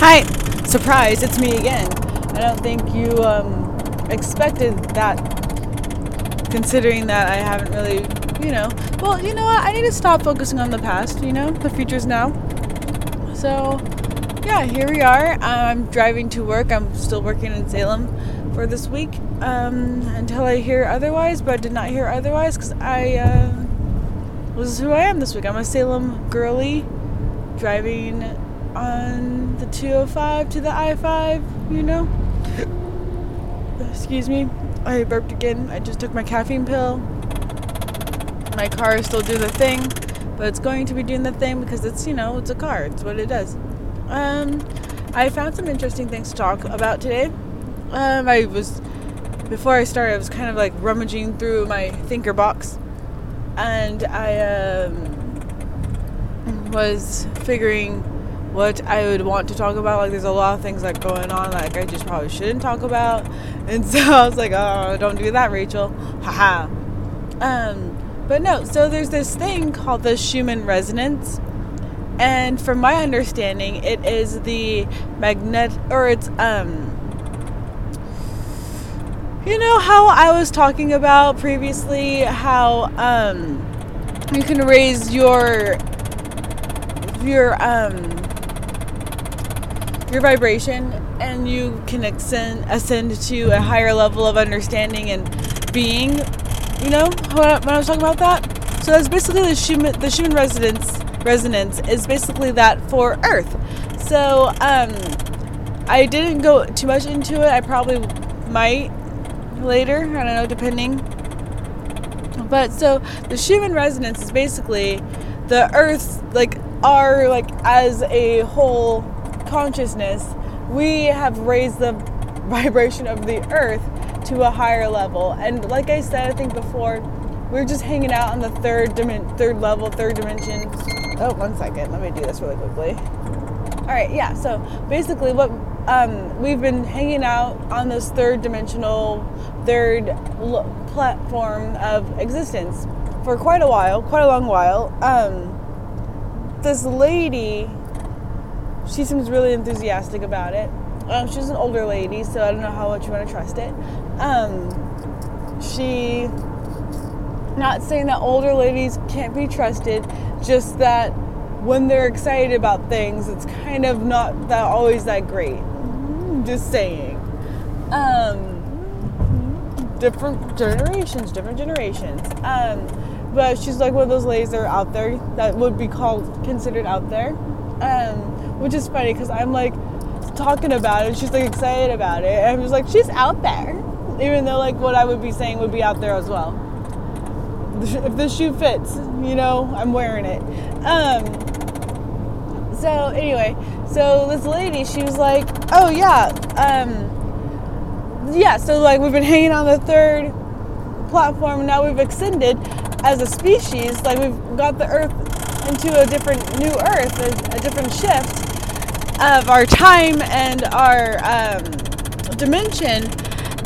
Hi, surprise, it's me again. I don't think you um, expected that, considering that I haven't really, you know. Well, you know what? I need to stop focusing on the past, you know? The future's now. So, yeah, here we are. I'm driving to work. I'm still working in Salem for this week um, until I hear otherwise, but I did not hear otherwise because I. Uh, is who I am this week. I'm a Salem girly driving on the 205 to the I 5, you know? Excuse me. I burped again. I just took my caffeine pill. My car is still doing the thing, but it's going to be doing the thing because it's, you know, it's a car. It's what it does. Um, I found some interesting things to talk about today. Um, I was, before I started, I was kind of like rummaging through my thinker box and I um, was figuring what I would want to talk about. Like, there's a lot of things like going on, like I just probably shouldn't talk about, and so I was like, oh, don't do that, Rachel. Haha. Um, but no, so there's this thing called the Schumann resonance. And from my understanding, it is the magnet, or it's um, you know how I was talking about previously how um you can raise your your um your vibration and you can ascend ascend to a higher level of understanding and being you know when I was talking about that so that's basically the Schumann the Schumann resonance resonance is basically that for earth so um I didn't go too much into it I probably might later. I don't know, depending. But so the Schumann resonance is basically the Earth's like our like as a whole consciousness. We have raised the vibration of the Earth to a higher level. And like I said, I think before, we are just hanging out on the third dimen- third level, third dimension. Oh, one second. Let me do this really quickly. All right, yeah. So basically, what um, we've been hanging out on this third dimensional, third l- platform of existence for quite a while, quite a long while. Um, this lady, she seems really enthusiastic about it. Um, she's an older lady, so I don't know how much you want to trust it. Um, she, not saying that older ladies can't be trusted, just that when they're excited about things, it's kind of not that always that great. Just saying. Um, different generations, different generations. Um, but she's like one of those ladies that are out there that would be called considered out there, um, which is funny because I'm like talking about it. She's like excited about it, and I'm just like she's out there, even though like what I would be saying would be out there as well. If the shoe fits, you know, I'm wearing it. Um, so anyway, so this lady, she was like, "Oh yeah, um, yeah." So like we've been hanging on the third platform, now we've extended as a species. Like we've got the Earth into a different new Earth, a, a different shift of our time and our um, dimension.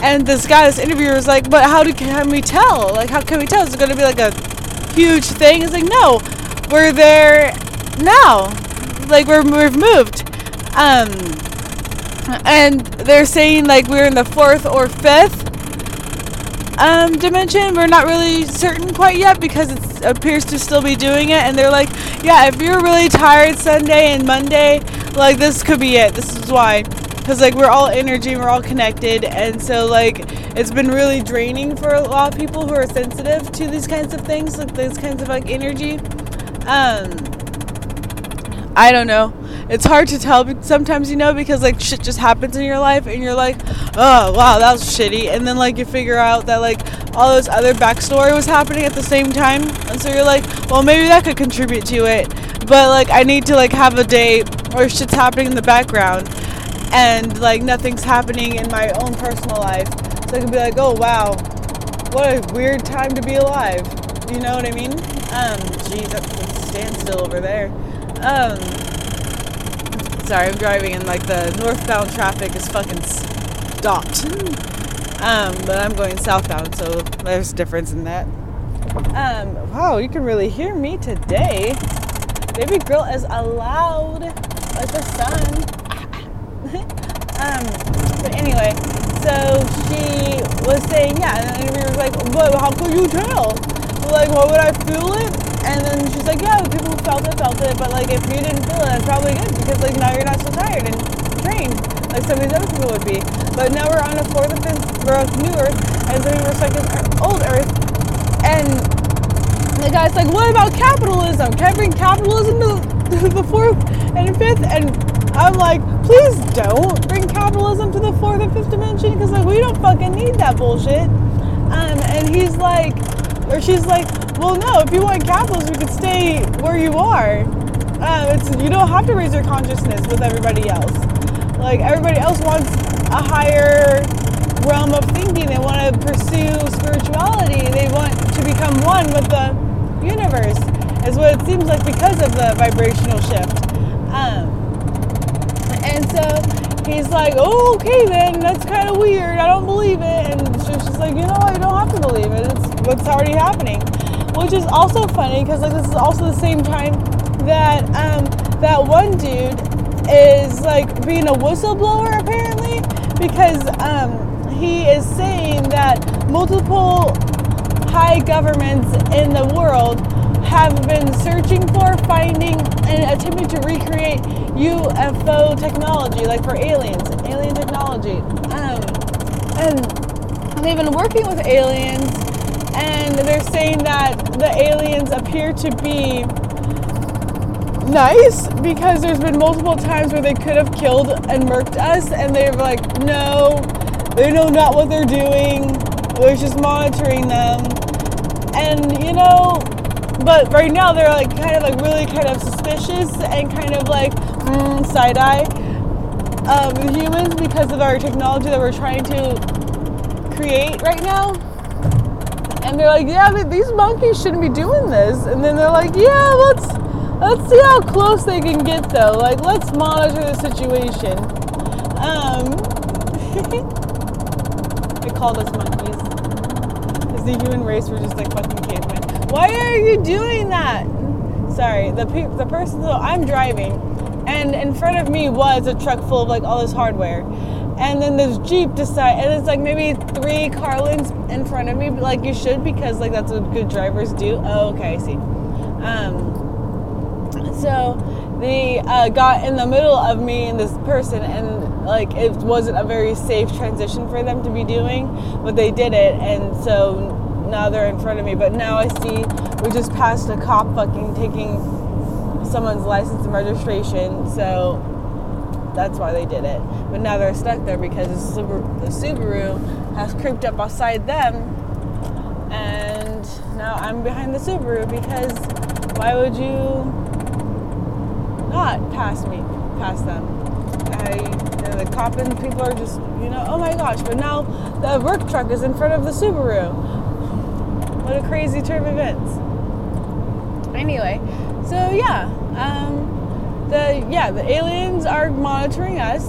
And this guy, this interviewer, was like, "But how do, can we tell? Like, how can we tell? Is it going to be like a huge thing?" It's like, "No, we're there now." like we're, we've moved. Um, and they're saying like we're in the fourth or fifth um, dimension. We're not really certain quite yet because it appears to still be doing it. And they're like, yeah, if you're really tired Sunday and Monday, like this could be it. This is why. Because like we're all energy, we're all connected, and so like it's been really draining for a lot of people who are sensitive to these kinds of things, like these kinds of like energy. Um, I don't know. It's hard to tell sometimes, you know, because like shit just happens in your life and you're like, oh, wow, that was shitty. And then like you figure out that like all this other backstory was happening at the same time. And so you're like, well, maybe that could contribute to it. But like I need to like have a day or shit's happening in the background and like nothing's happening in my own personal life. So I can be like, oh, wow, what a weird time to be alive. You know what I mean? Um, geez, that's a standstill over there. Um, Sorry, I'm driving and like the northbound traffic is fucking stopped. Um, but I'm going southbound, so there's a difference in that. Um, wow, you can really hear me today. Baby girl is allowed, as the sun. um, but anyway, so she was saying, yeah, and we were like, but how could you tell? Like, what would I feel it? And then she's like, yeah, people felt it felt it, but like if you didn't feel it, that's probably good because like now you're not so tired and trained like some of these other people would be. But now we're on a fourth or fifth, on new Earth, and then we're stuck in old Earth, and the guy's like, what about capitalism? Can I bring capitalism to the fourth and fifth? And I'm like, please don't bring capitalism to the fourth and fifth dimension because like we don't fucking need that bullshit. Um, and he's like, or she's like, well, no, if you want capitals, you could stay where you are. Um, it's you don't have to raise your consciousness with everybody else. Like everybody else wants a higher realm of thinking. They want to pursue spirituality. They want to become one with the universe. Is what it seems like because of the vibrational shift. Um, and so he's like, oh, okay then, that's kind of weird. I don't believe it. And she's just like, you know, I don't have to believe it. It's what's already happening. Which is also funny because like this is also the same time that um, that one dude is like being a whistleblower apparently because um, he is saying that multiple high governments in the world have been searching for, finding, and attempting to recreate UFO technology, like for aliens, alien technology. Um, and they've been working with aliens, and they're saying that the aliens appear to be nice because there's been multiple times where they could have killed and murked us, and they're like, no, they know not what they're doing. We're just monitoring them. And you know, but right now they're like kind of like really kind of suspicious and kind of like mm, side eye um, humans because of our technology that we're trying to create right now. And they're like, yeah, these monkeys shouldn't be doing this. And then they're like, yeah, let's let's see how close they can get though. Like, let's monitor the situation. Um, they called us monkeys because the human race were just like fucking cavemen. Why are you doing that? Sorry, the pe- the person. So I'm driving, and in front of me was a truck full of like all this hardware, and then this jeep decide, and it's like maybe three car lengths in front of me, like you should because like that's what good drivers do. Oh, okay, I see. Um, so they uh, got in the middle of me and this person, and like it wasn't a very safe transition for them to be doing, but they did it, and so now they're in front of me. But now I see we just passed a cop fucking taking someone's license and registration, so that's why they did it. But now they're stuck there because the Subaru, the Subaru has creeped up beside them, and now I'm behind the Subaru because why would you not pass me, pass them? I, you know, the cop and people are just, you know, oh my gosh! But now the work truck is in front of the Subaru. What a crazy turn of events. Anyway, so yeah, um, the yeah the aliens are monitoring us,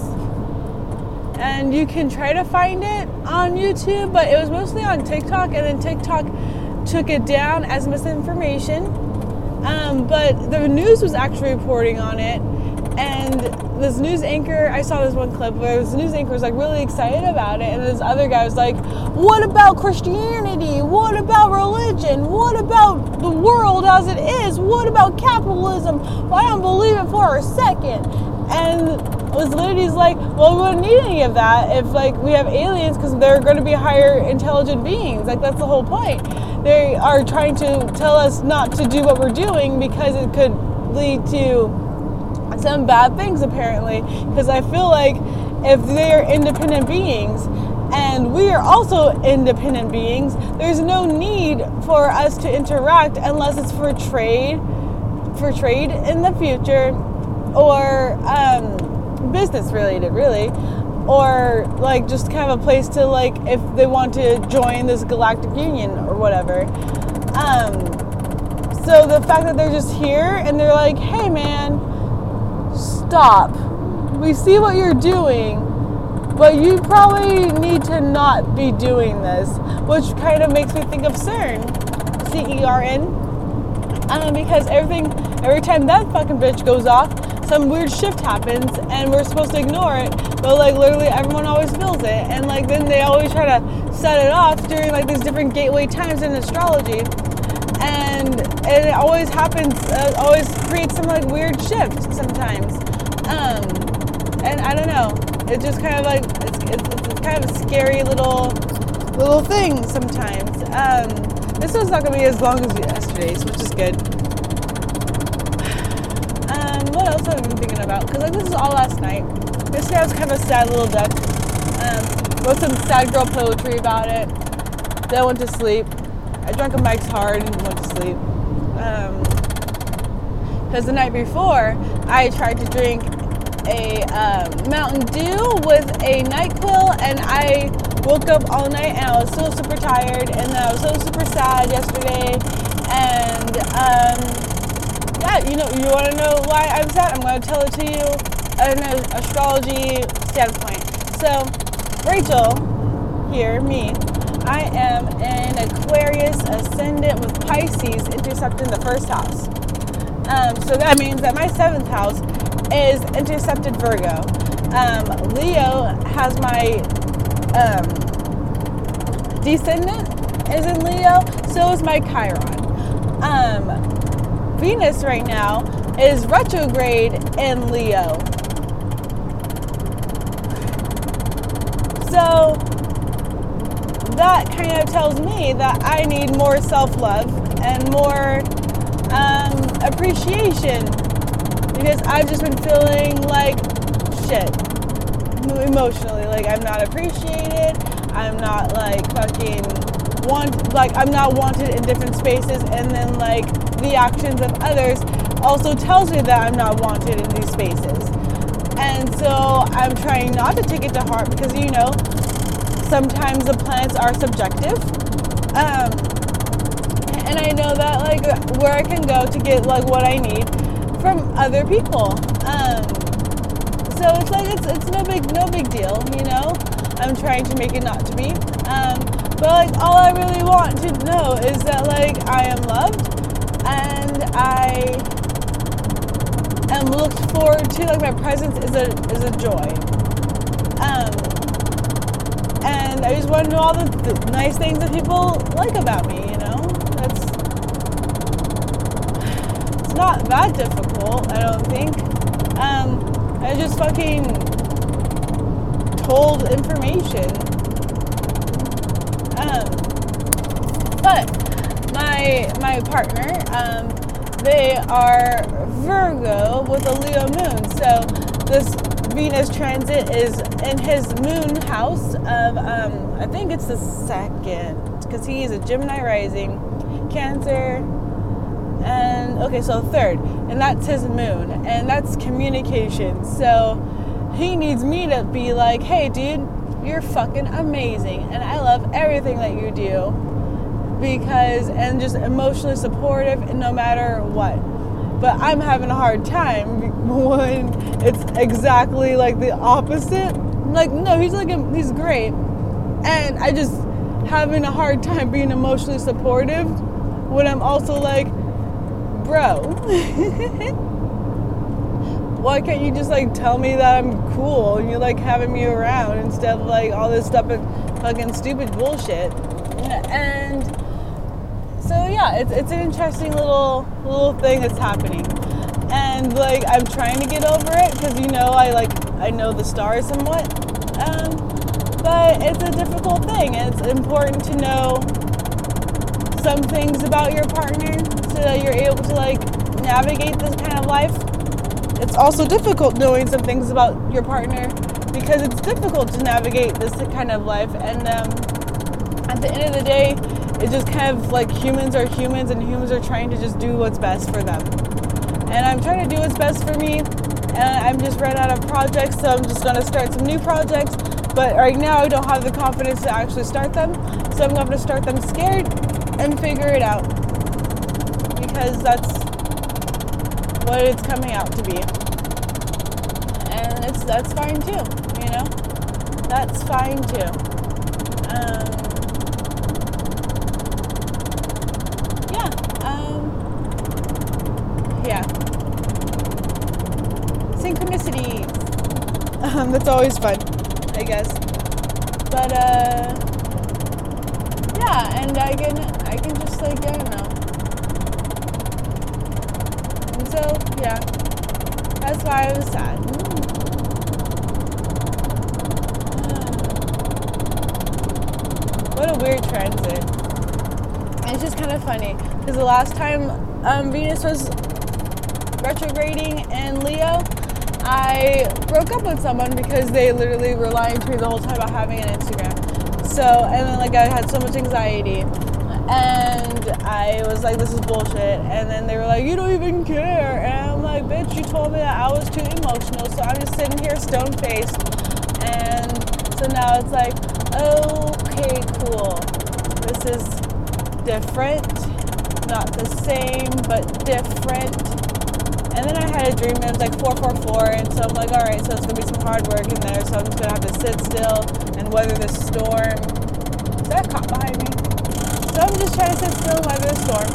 and you can try to find it on YouTube, but it was mostly on TikTok, and then TikTok took it down as misinformation. Um, but the news was actually reporting on it, and this news anchor, I saw this one clip where this news anchor was like really excited about it, and this other guy was like, "What about Christianity? What about religion? What about the world as it is? What about capitalism? Well, I don't believe it for a second. And this lady's like, "Well, we wouldn't need any of that if like we have aliens because they're going to be higher intelligent beings. Like that's the whole point. They are trying to tell us not to do what we're doing because it could lead to." Some bad things apparently because I feel like if they're independent beings and we are also independent beings, there's no need for us to interact unless it's for trade, for trade in the future, or um, business related, really, or like just kind of a place to like if they want to join this galactic union or whatever. Um, so the fact that they're just here and they're like, hey man, stop. We see what you're doing, but you probably need to not be doing this, which kind of makes me think of CERN, C E R N. Um, because everything, every time that fucking bitch goes off, some weird shift happens and we're supposed to ignore it, but like literally everyone always feels it, and like then they always try to set it off during like these different gateway times in astrology, and and it always happens, uh, always creates some like weird shift sometimes, um, and I don't know, It's just kind of like it's, it's, it's kind of a scary little little thing sometimes. Um, this one's not gonna be as long as yesterday's, which is good. Um, what else have I been thinking about? Because like this is all last night. Yesterday I was kind of a sad little duck. Um, wrote some sad girl poetry about it. Then went to sleep. I drank a Mike's Hard and went to sleep. Because um, the night before I tried to drink a um, Mountain Dew with a NyQuil and I woke up all night and I was so super tired and I was so super sad yesterday and um, yeah you know you want to know why I'm sad? I'm going to tell it to you an astrology standpoint. So Rachel here me I am an Aquarius ascendant with Pisces intercepting the first house. Um, so that means that my seventh house is intercepted Virgo um, Leo has my um, descendant is in Leo, so is my Chiron. Um, Venus right now is retrograde in Leo. So that kind of tells me that I need more self love and more um, appreciation because I've just been feeling like shit emotionally. Like I'm not appreciated. I'm not like fucking want like I'm not wanted in different spaces and then like the actions of others also tells me that I'm not wanted in these spaces. And so I'm trying not to take it to heart because you know sometimes the planets are subjective. Um, and I know that like where I can go to get like what I need from other people. Um, so it's like it's it's no big no big deal, you know. I'm trying to make it not to be. Um, but like all I really want to know is that like I am loved and I am looked forward to. Like my presence is a is a joy. Um, and I just want to know all the, the nice things that people like about me. Not that difficult. I don't think. Um, I just fucking told information. Um, but my my partner, um, they are Virgo with a Leo moon. So this Venus transit is in his moon house of um, I think it's the second because he is a Gemini rising, Cancer, and okay, so third, and that's his moon, and that's communication. So he needs me to be like, hey, dude, you're fucking amazing, and I love everything that you do, because and just emotionally supportive, no matter what. But I'm having a hard time when it's exactly like the opposite. Like, no, he's like he's great, and I just having a hard time being emotionally supportive when I'm also like bro, why can't you just like tell me that I'm cool and you're like having me around instead of like all this stuff and fucking stupid bullshit? And so yeah, it's, it's an interesting little little thing that's happening. And like I'm trying to get over it because you know I like I know the stars somewhat. Um, but it's a difficult thing. It's important to know some things about your partner so that you're able to like navigate this kind of life. It's also difficult knowing some things about your partner because it's difficult to navigate this kind of life. And um, at the end of the day, it's just kind of like humans are humans and humans are trying to just do what's best for them. And I'm trying to do what's best for me. And I'm just ran out of projects, so I'm just to start some new projects. But right now, I don't have the confidence to actually start them. So I'm going to start them scared and figure it out because that's what it's coming out to be. And it's that's fine too, you know? That's fine too. Um, yeah. Um, yeah. synchronicities. Um, that's always fun, I guess. But uh, yeah, and I can I can just like I don't know. That's why I was sad. What a weird transit. It's just kind of funny because the last time um, Venus was retrograding in Leo, I broke up with someone because they literally were lying to me the whole time about having an Instagram. So, and then like I had so much anxiety. And I was like, this is bullshit. And then they were like, you don't even care. And I'm like, bitch, you told me that I was too emotional. So I'm just sitting here stone faced. And so now it's like, okay, cool. This is different. Not the same, but different. And then I had a dream that it was like 444, and so I'm like, all right, so it's gonna be some hard work in there, so I'm just gonna have to sit still and weather the storm. Is that cop behind me? So I'm just trying to sit still and weather the storm.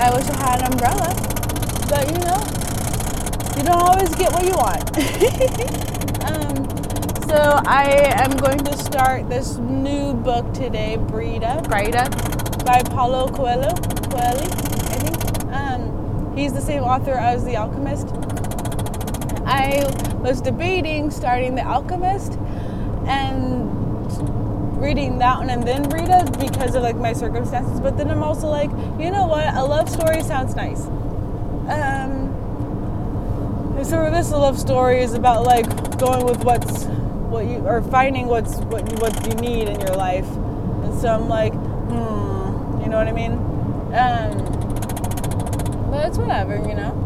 I wish I had an umbrella, but you know, you don't always get what you want. um, so I am going to start this new book today, Brida, Brida, by Paulo Coelho. Coelho, I think. Um, he's the same author as The Alchemist. I was debating starting The Alchemist and reading that one and then Brida because of like my circumstances. But then I'm also like, you know what? A love story sounds nice. Um, so this love story is about like going with what's what you or finding what's what you what you need in your life. And so I'm like, hmm, you know what I mean? Um, but it's whatever, you know.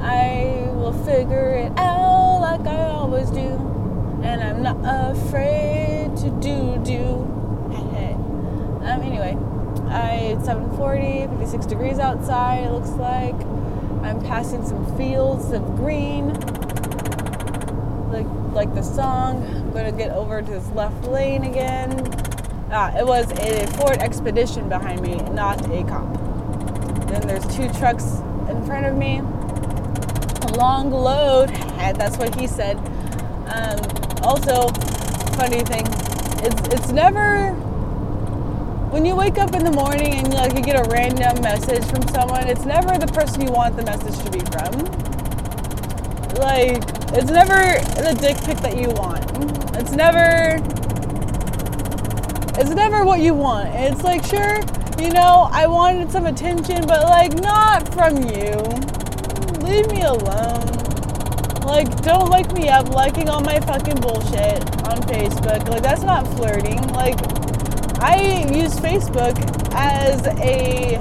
I will figure it out like I always do, and I'm not afraid to do do. um. Anyway, I it's 7:40, 56 degrees outside. It looks like I'm passing some fields of green like like the song. I'm gonna get over to this left lane again. Ah, it was a Ford Expedition behind me, not a cop. Then there's two trucks in front of me. A long load, that's what he said. Um, also, funny thing, it's it's never when you wake up in the morning and like you get a random message from someone. It's never the person you want the message to be from. Like it's never the dick pic that you want. It's never it's never what you want. It's like sure, you know, I wanted some attention, but like not from you. Leave me alone. Like don't wake me up liking all my fucking bullshit on Facebook. Like that's not flirting. Like I use Facebook as a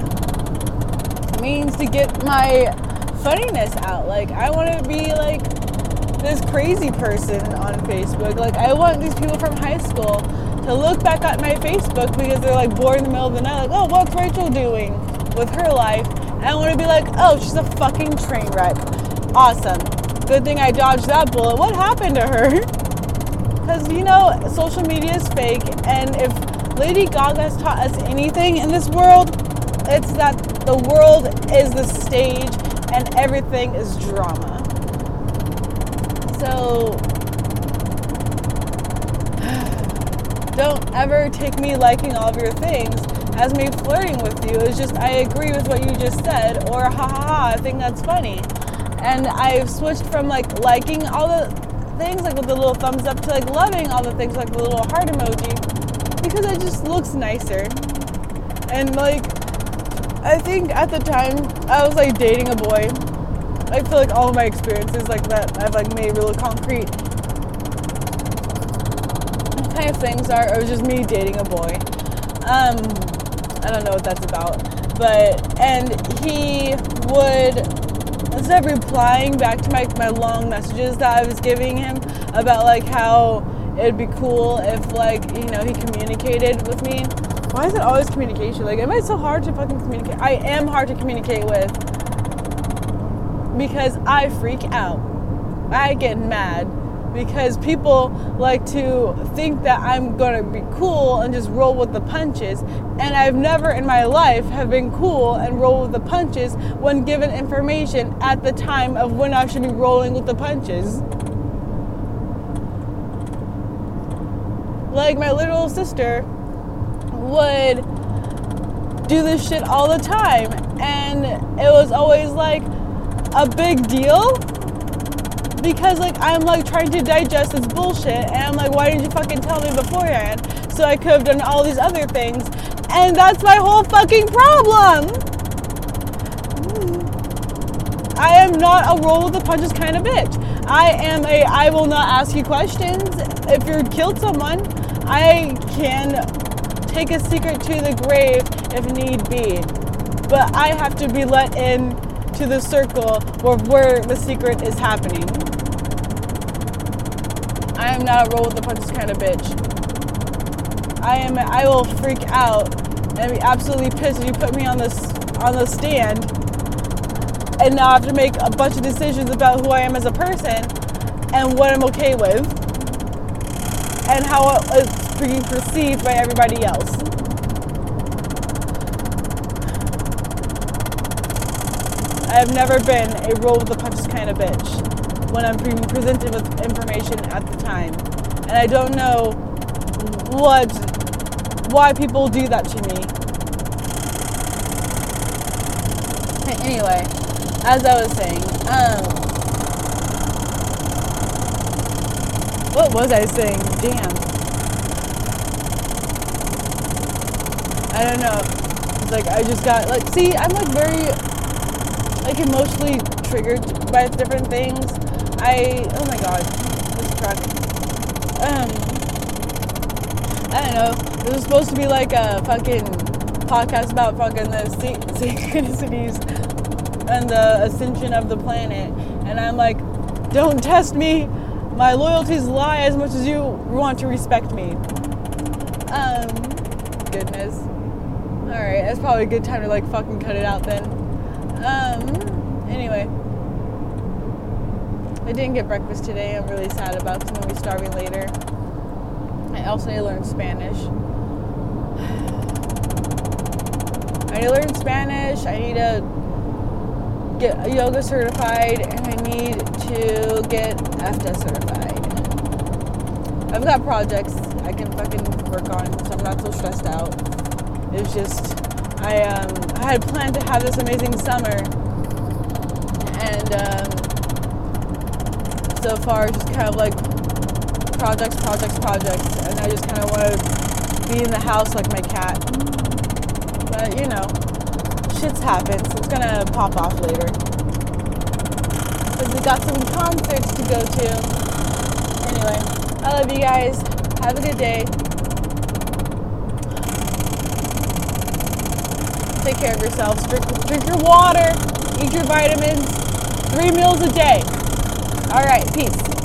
means to get my funniness out. Like I want to be like this crazy person on Facebook. Like I want these people from high school to look back at my Facebook because they're like bored in the middle of the night, like, oh, what's Rachel doing with her life? And I want to be like, oh, she's a fucking train wreck. Awesome. Good thing I dodged that bullet. What happened to her? Because you know, social media is fake, and if Lady Gaga has taught us anything in this world, it's that the world is the stage and everything is drama. So don't ever take me liking all of your things as me flirting with you. It's just I agree with what you just said, or ha ha ha, I think that's funny. And I've switched from like liking all the things, like with the little thumbs up, to like loving all the things, like the little heart emoji, because it just looks nicer. And like, I think at the time I was like dating a boy. I feel like all of my experiences like that I've like made really concrete kind of things are. It was just me dating a boy. Um, I don't know what that's about, but and he would instead of replying back to my my long messages that I was giving him about like how it'd be cool if like you know he communicated with me. Why is it always communication? Like, am I so hard to fucking communicate? I am hard to communicate with because I freak out. I get mad because people like to think that I'm gonna be cool and just roll with the punches. And I've never in my life have been cool and roll with the punches when given information at the time of when I should be rolling with the punches. Like my little sister would do this shit all the time. And it was always like a big deal because like I'm like trying to digest this bullshit and I'm like, why didn't you fucking tell me beforehand? So I could have done all these other things. And that's my whole fucking problem. I am not a roll with the punches kind of bitch. I am a I will not ask you questions. If you killed someone, I can take a secret to the grave if need be. But I have to be let in to the circle where, where the secret is happening. Am not a roll with the punches kind of bitch. I am I will freak out and be absolutely pissed if you put me on this on the stand and now I have to make a bunch of decisions about who I am as a person and what I'm okay with and how it's being perceived by everybody else. I have never been a roll with the punches kind of bitch when I'm presented with information at the time. And I don't know what why people do that to me. Anyway, as I was saying, um, what was I saying? Damn. I don't know. It's like I just got like see, I'm like very like emotionally triggered by different things. I oh my god, this truck. Um, I don't know. This was supposed to be like a fucking podcast about fucking the synchronicities and the ascension of the planet, and I'm like, don't test me. My loyalties lie as much as you want to respect me. Um, goodness. All right, that's probably a good time to like fucking cut it out then. Um. I didn't get breakfast today. I'm really sad about because I'm to be starving later. I also need to learn Spanish. I need to learn Spanish. I need to get yoga certified and I need to get FDA certified. I've got projects I can fucking work on, so I'm not so stressed out. It's just I um I had planned to have this amazing summer, and um, so far it's just kind of like projects, projects, projects, and I just kind of want to be in the house like my cat. But you know, shit's happened, so it's gonna pop off later. Because we got some concerts to go to. Anyway, I love you guys. Have a good day. Take care of yourselves. Drink, drink your water. Eat your vitamins. Three meals a day. All right. Peace.